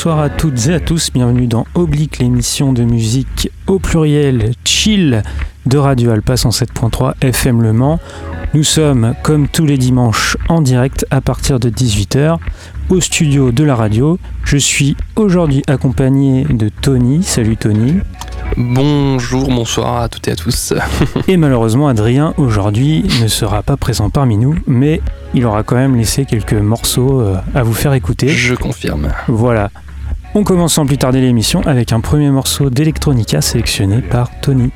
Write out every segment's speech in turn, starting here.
Bonsoir à toutes et à tous, bienvenue dans Oblique, l'émission de musique au pluriel chill de Radio Alpa 107.3 FM Le Mans. Nous sommes, comme tous les dimanches, en direct à partir de 18h au studio de la radio. Je suis aujourd'hui accompagné de Tony. Salut Tony. Bonjour, bonsoir à toutes et à tous. et malheureusement, Adrien aujourd'hui ne sera pas présent parmi nous, mais il aura quand même laissé quelques morceaux euh, à vous faire écouter. Je confirme. Voilà. On commence sans plus tarder l'émission avec un premier morceau d'Electronica sélectionné par Tony.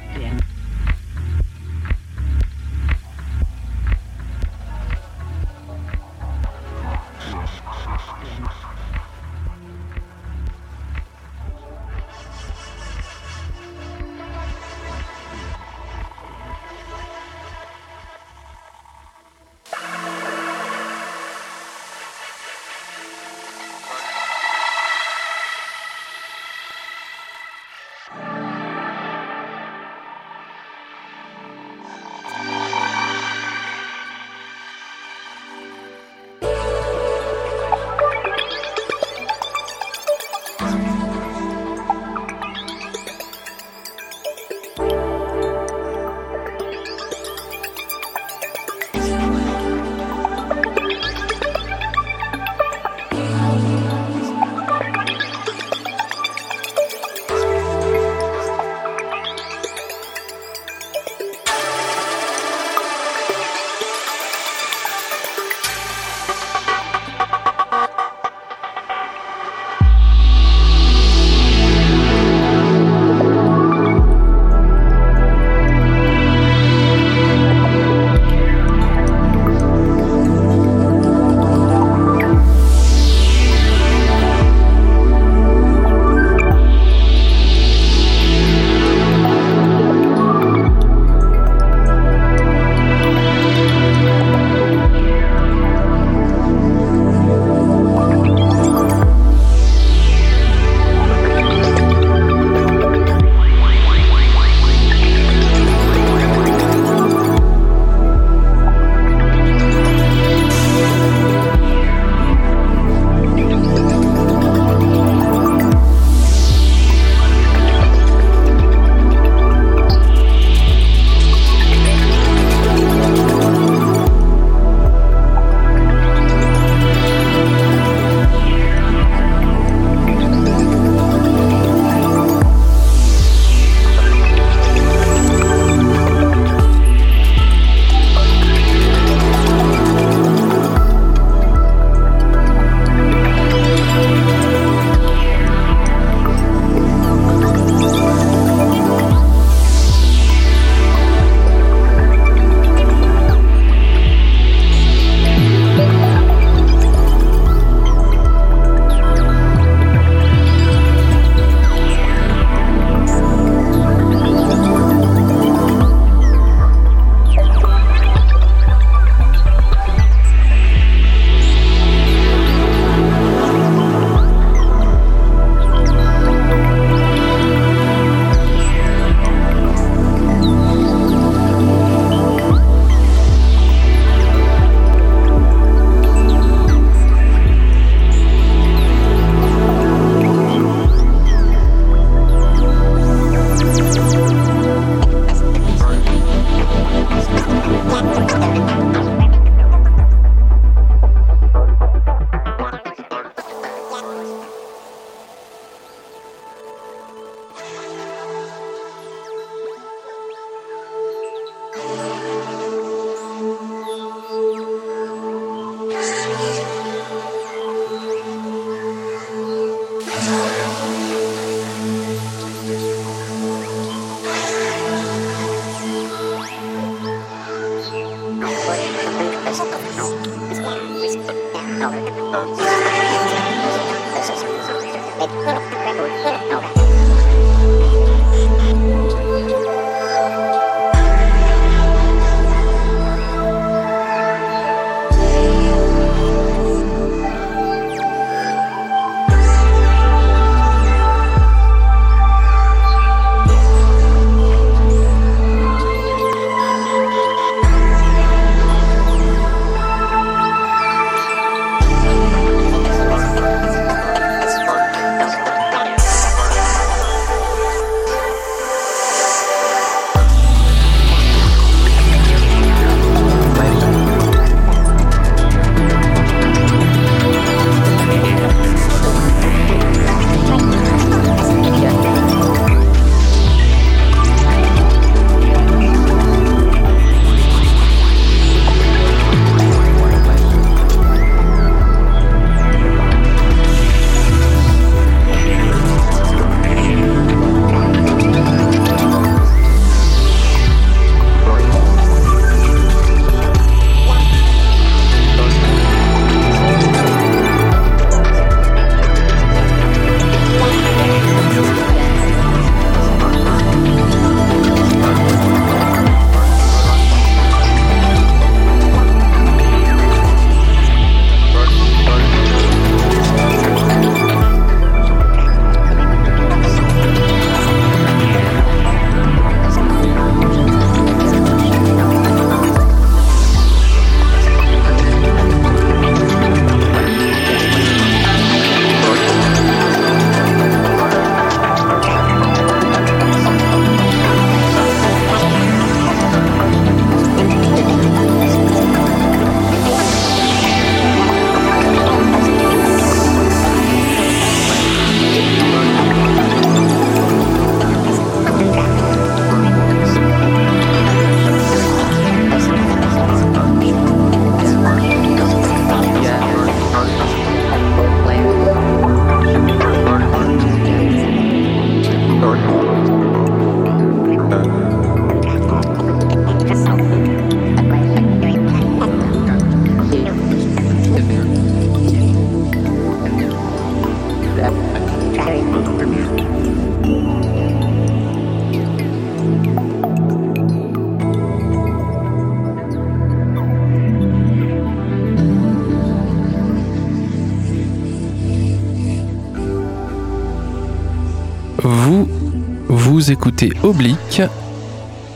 Oblique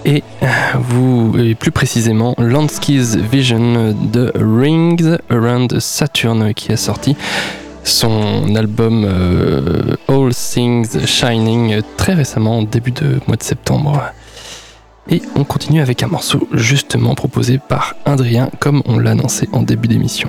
et vous, et plus précisément Lansky's Vision de Rings Around Saturn qui a sorti son album euh, All Things Shining très récemment, début de mois de septembre. Et on continue avec un morceau justement proposé par Adrien comme on l'a annoncé en début d'émission.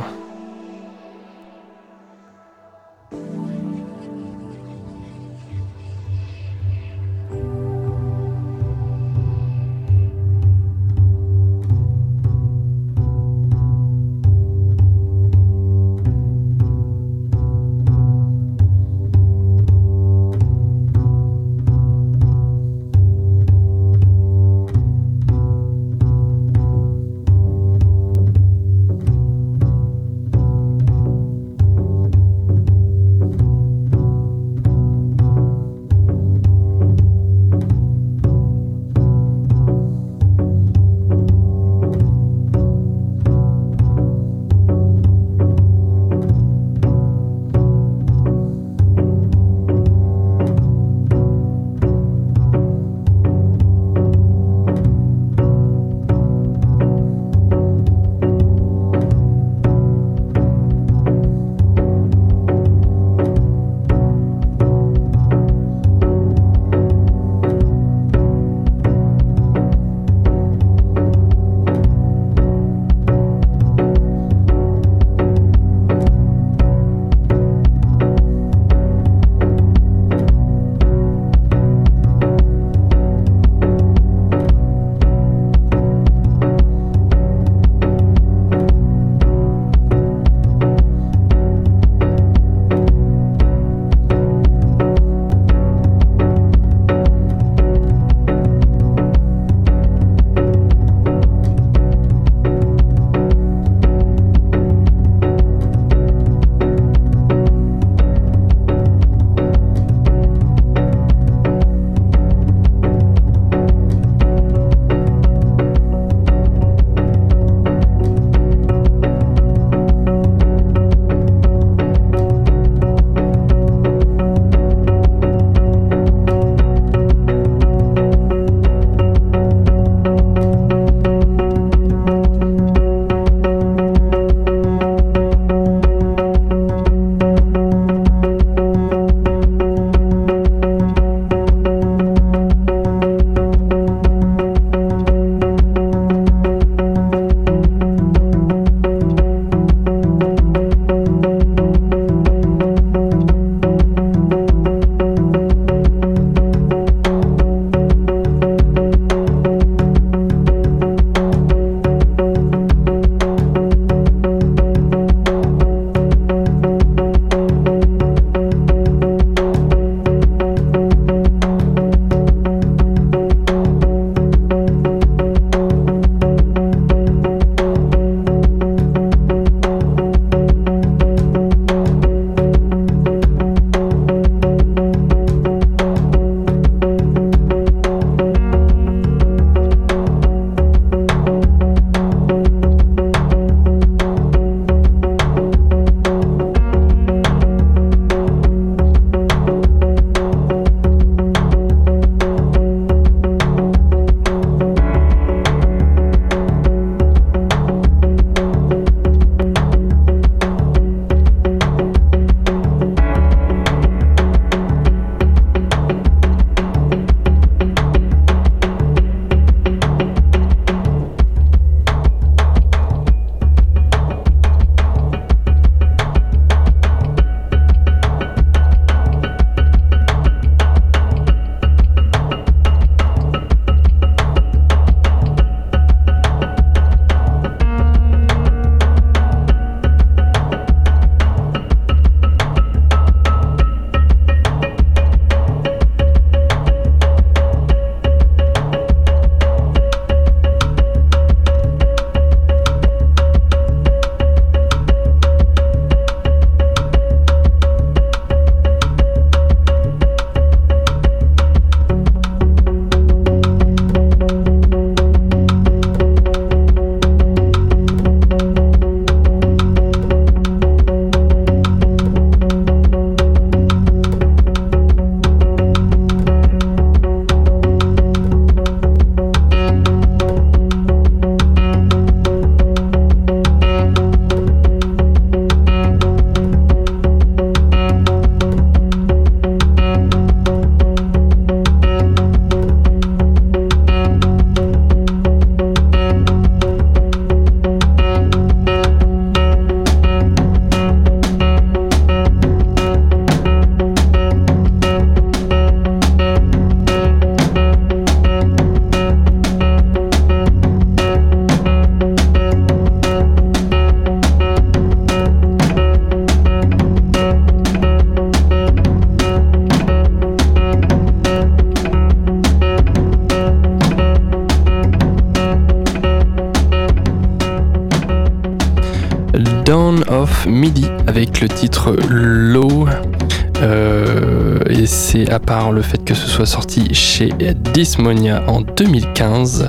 À part le fait que ce soit sorti chez Dismonia en 2015,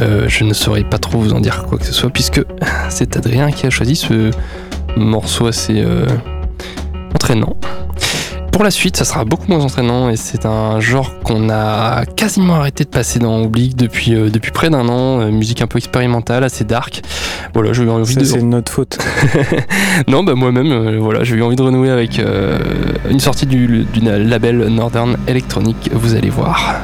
euh, je ne saurais pas trop vous en dire quoi que ce soit puisque c'est Adrien qui a choisi ce morceau assez euh, entraînant. Pour la suite, ça sera beaucoup moins entraînant et c'est un genre qu'on a quasiment arrêté de passer dans Oblique depuis, euh, depuis près d'un an. Euh, musique un peu expérimentale, assez dark. Voilà, j'ai eu envie Ça, de. c'est notre faute. non, bah moi-même, euh, voilà, j'ai eu envie de renouer avec une sortie du, du label Northern Electronic. Vous allez voir.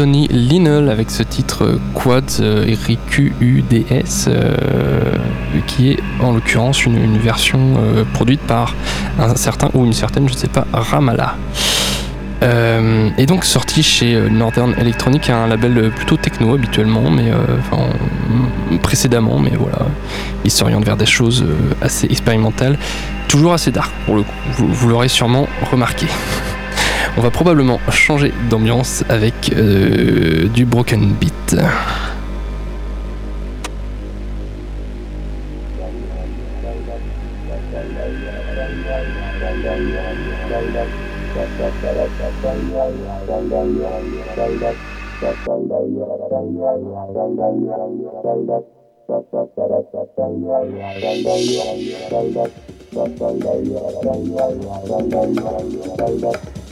Anthony Linnell avec ce titre Quads, R-I-Q-U-D-S, qui est en l'occurrence une, version produite par un certain ou une certaine, je ne sais pas, Ramallah. Euh, et donc sorti chez euh, Northern Electronic, un label plutôt techno habituellement, mais euh, précédemment, mais voilà, il s'oriente vers des choses assez expérimentales, toujours assez dark pour le coup. Vous, l'aurez sûrement remarqué. On va probablement changer d'ambiance avec du broken beat.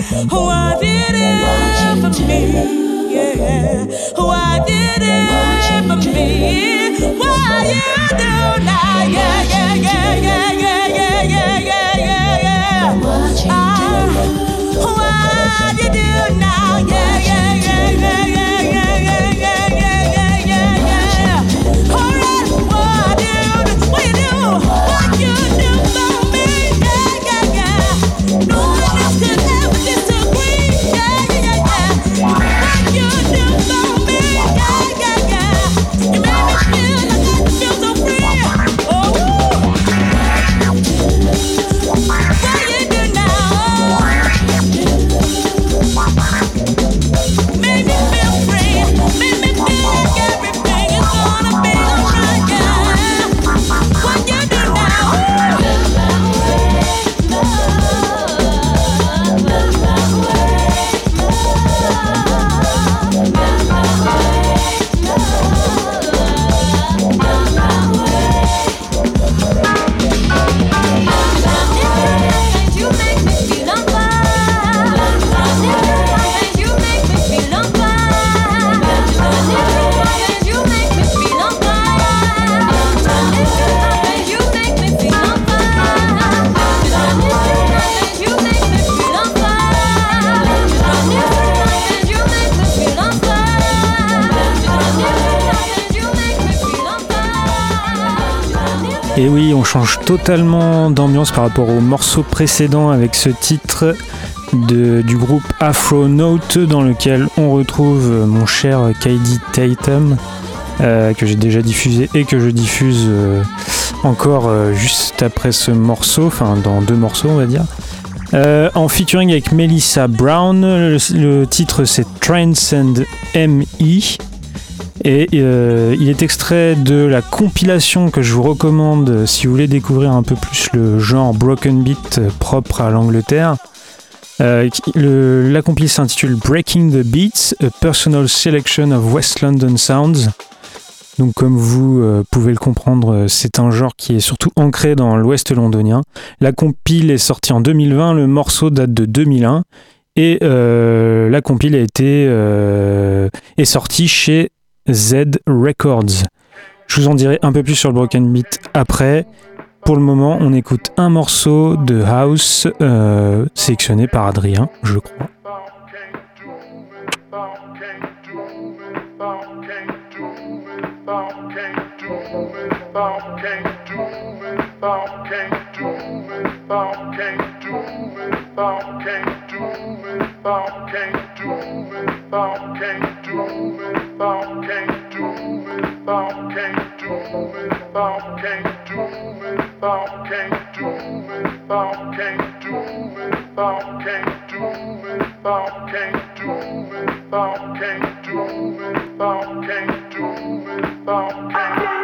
What did it for me? Yeah. What did it for me? Why you do now? Yeah, yeah, yeah, yeah, yeah, yeah, yeah, yeah, yeah, yeah. Why you do now? Yeah, yeah, yeah, yeah, yeah, yeah, yeah. Et oui, on change totalement d'ambiance par rapport au morceau précédent avec ce titre du groupe Afro Note dans lequel on retrouve mon cher Kaidi Tatum euh, que j'ai déjà diffusé et que je diffuse euh, encore euh, juste après ce morceau, enfin dans deux morceaux on va dire. en featuring avec Melissa Brown, le, le titre c'est Transcend ME et euh, il est extrait de la compilation que je vous recommande si vous voulez découvrir un peu plus le genre broken beat propre à l'Angleterre. Euh, la compilation s'intitule Breaking the Beats, a personal selection of West London sounds. Donc comme vous euh, pouvez le comprendre, c'est un genre qui est surtout ancré dans l'ouest londonien. La compile est sortie en 2020, le morceau date de 2001 et la compile a été est sortie chez Z Records. Je vous en dirai un peu plus sur le Broken Beat après. Pour le moment, on écoute un morceau de house euh, sélectionné par Adrien, je crois. Bound can't do it, bound can't do it, bound can't do it, bound can't do it, bound can't do it, bound can't do it, bound can't do it, bound can't do it, bound can't do it, bound can't do I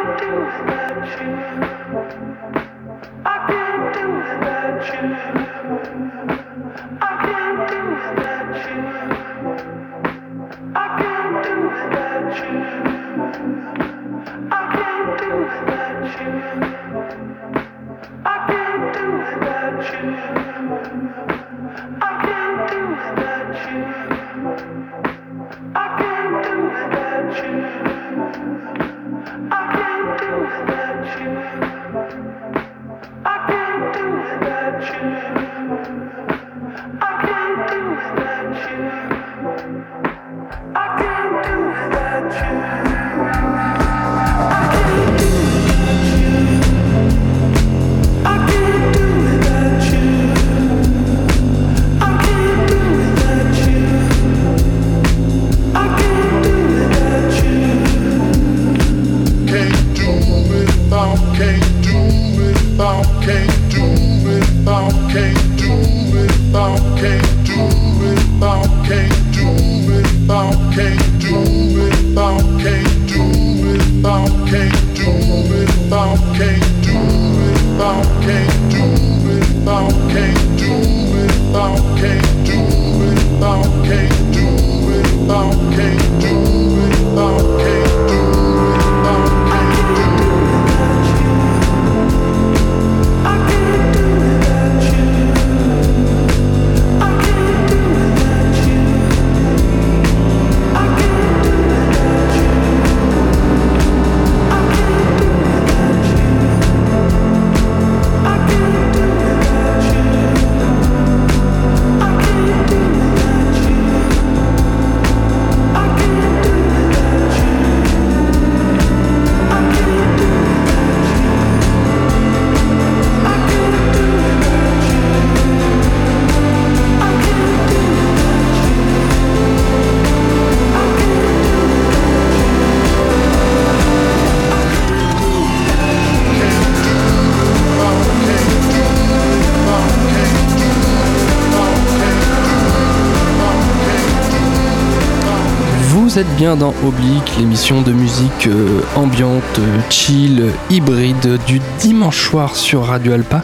Bien dans Oblique, l'émission de musique euh, ambiante, chill, hybride du dimanche soir sur Radio Alpa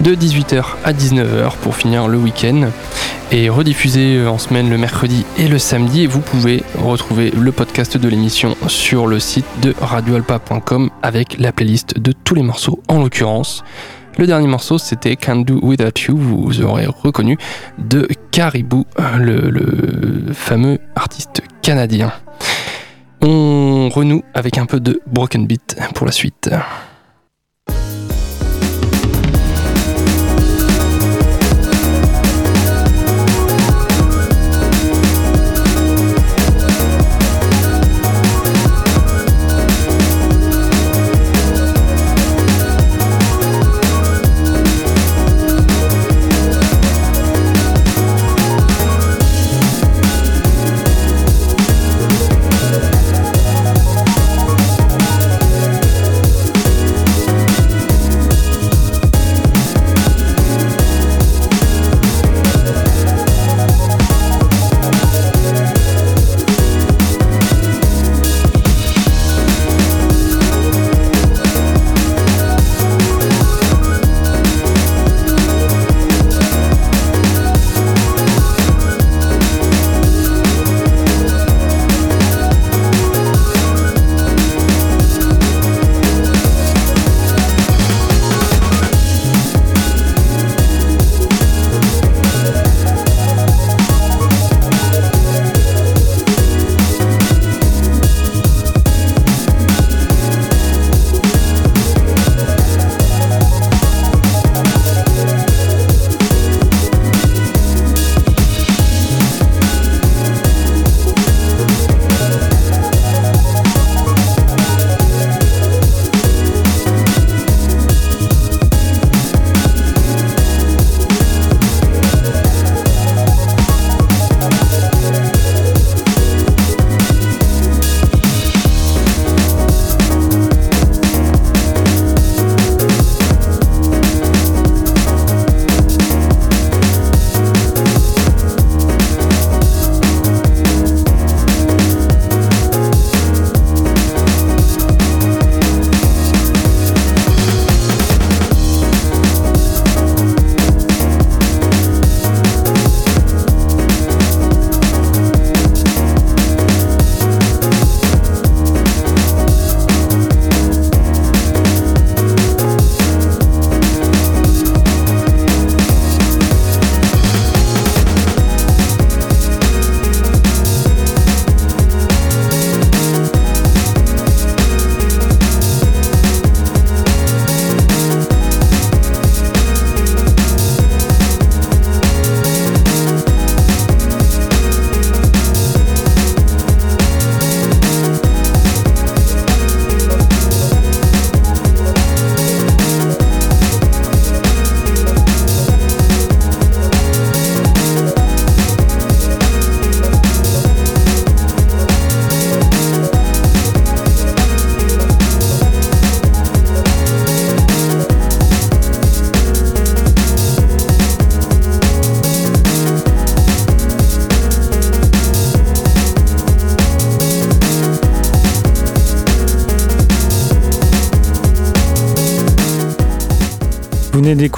de 18h à 19h pour finir le week-end et rediffusé euh, en semaine le mercredi et le samedi. Vous pouvez retrouver le podcast de l'émission sur le site de radioalpa.com avec la playlist de tous les morceaux en l'occurrence. Le dernier morceau, c'était Can't Do Without You, vous aurez reconnu, de Caribou, le, le fameux artiste canadien. On renoue avec un peu de Broken Beat pour la suite.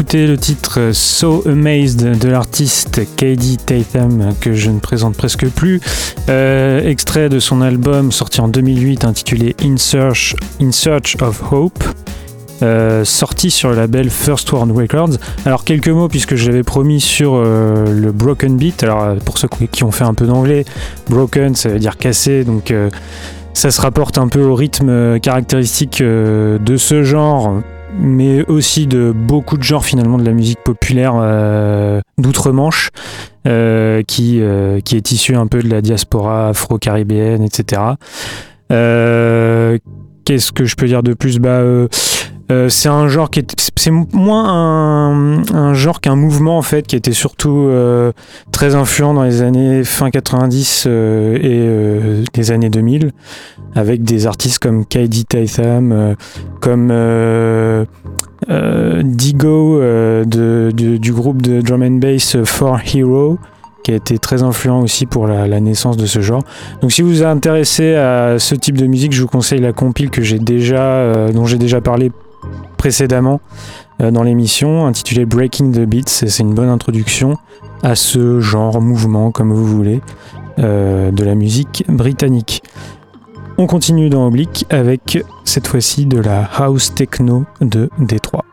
D'écouter le titre So Amazed de l'artiste Katie Tatham que je ne présente presque plus, euh, extrait de son album sorti en 2008 intitulé In Search, In Search of Hope. Euh, sorti sur le label First World Records. Alors quelques mots puisque je l'avais promis sur euh, le Broken Beat. Alors pour ceux qui ont fait un peu d'anglais, Broken ça veut dire cassé, donc ça se rapporte un peu au rythme caractéristique de ce genre mais aussi de beaucoup de genres finalement de la musique populaire euh, d'outre-Manche, euh, qui, euh, qui est issue un peu de la diaspora afro-caribéenne, etc. Qu'est-ce que je peux dire de plus? Bah, euh, c'est un genre qui est, c'est moins un, genre qu'un mouvement en fait qui était surtout euh, très influent dans les années fin 90 euh, et les années 2000 avec des artistes comme Kaidi Tatham, comme Digo du, groupe de drum and bass For Hero qui a été très influent aussi pour la, naissance de ce genre. Donc si vous vous intéressez à ce type de musique, je vous conseille la compile que j'ai déjà, dont j'ai déjà parlé précédemment euh, dans l'émission, intitulée Breaking the Beats. C'est une bonne introduction à ce genre, mouvement, comme vous voulez, euh, de la musique britannique. On continue dans Oblique avec cette fois-ci de la house techno de Détroit.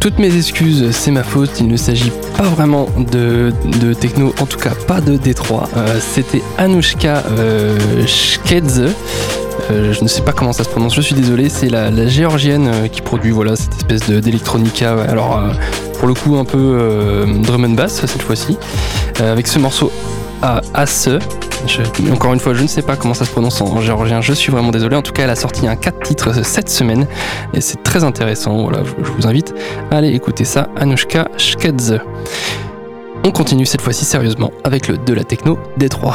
Toutes mes excuses, c'est ma faute, il ne s'agit pas vraiment de, techno, en tout cas pas de Détroit. Euh, c'était Anushka euh, euh, je ne sais pas comment ça se prononce, je suis désolé, c'est la, géorgienne euh, qui produit voilà, cette espèce d'électronica. Alors, pour le coup, un peu drum and bass cette fois-ci, avec ce morceau à Encore une fois, je ne sais pas comment ça se prononce en géorgien, je suis vraiment désolé. En tout cas, elle a sorti un 4 titres cette semaine et c'est très intéressant. Voilà, je vous invite à aller écouter ça, Anushka Shkedze. On continue cette fois-ci sérieusement avec le de la techno D3.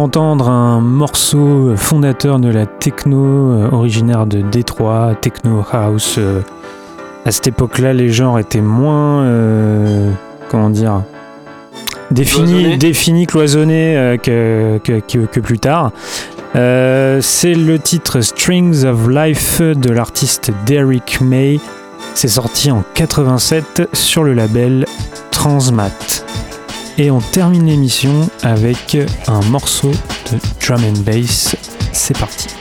D'entendre un morceau fondateur de la techno euh, originaire de Détroit, Techno House. Euh. À cette époque-là, les genres étaient moins. Euh, comment dire définis, défini, cloisonnés que, que, plus tard. c'est le titre Strings of Life de l'artiste Derek May. C'est sorti en 87 sur le label Transmat. Et on termine l'émission avec un morceau de drum and bass. C'est parti.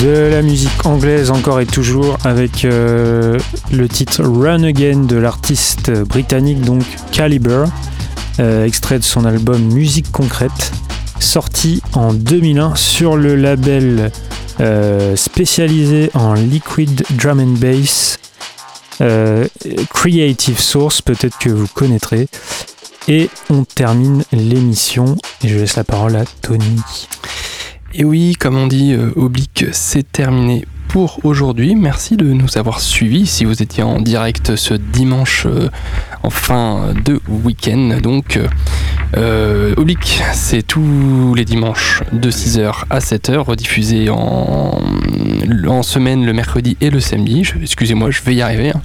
De la musique anglaise encore et toujours avec euh, le titre Run Again de l'artiste britannique donc Caliber, euh, extrait de son album Musique concrète, sorti en 2001 sur le label euh, spécialisé en liquid drum and bass Creative Source, peut-être que vous connaîtrez. Et on termine l'émission et je laisse la parole à Tony. Et oui, comme on dit, euh, Oblique, c'est terminé pour aujourd'hui. Merci de nous avoir suivis si vous étiez en direct ce dimanche euh, en fin de week-end. Donc, euh, Oblique, c'est tous les dimanches de 6h à 7h, rediffusé en, en semaine le mercredi et le samedi. Excusez-moi, je vais y arriver. Hein.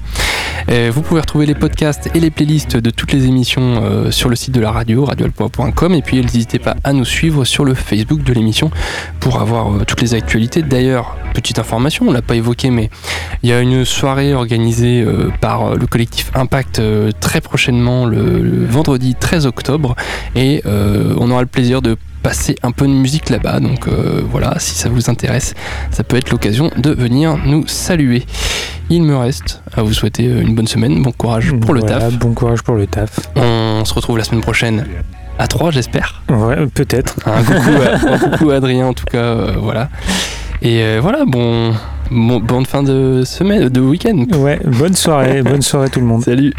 Euh, vous pouvez retrouver les podcasts et les playlists de toutes les émissions euh, sur le site de la radio, radioalpoa.com. Et puis n'hésitez pas à nous suivre sur le Facebook de l'émission pour avoir euh, toutes les actualités. D'ailleurs, petite information, on l'a pas évoqué, mais il y a une soirée organisée par le collectif Impact très prochainement, le, vendredi 13 octobre. Et on aura le plaisir de passer un peu de musique là-bas. Donc voilà, si ça vous intéresse, ça peut être l'occasion de venir nous saluer. Il me reste à vous souhaiter euh, une bonne semaine, bon courage pour le taf. Bon courage pour le taf. On se retrouve la semaine prochaine à 3 j'espère. Ouais, peut-être. Un coucou, à, Adrien en tout cas, euh, voilà. Et euh, voilà, bon, bon, bonne fin de semaine, de week-end. Ouais, bonne soirée, bonne soirée tout le monde. Salut.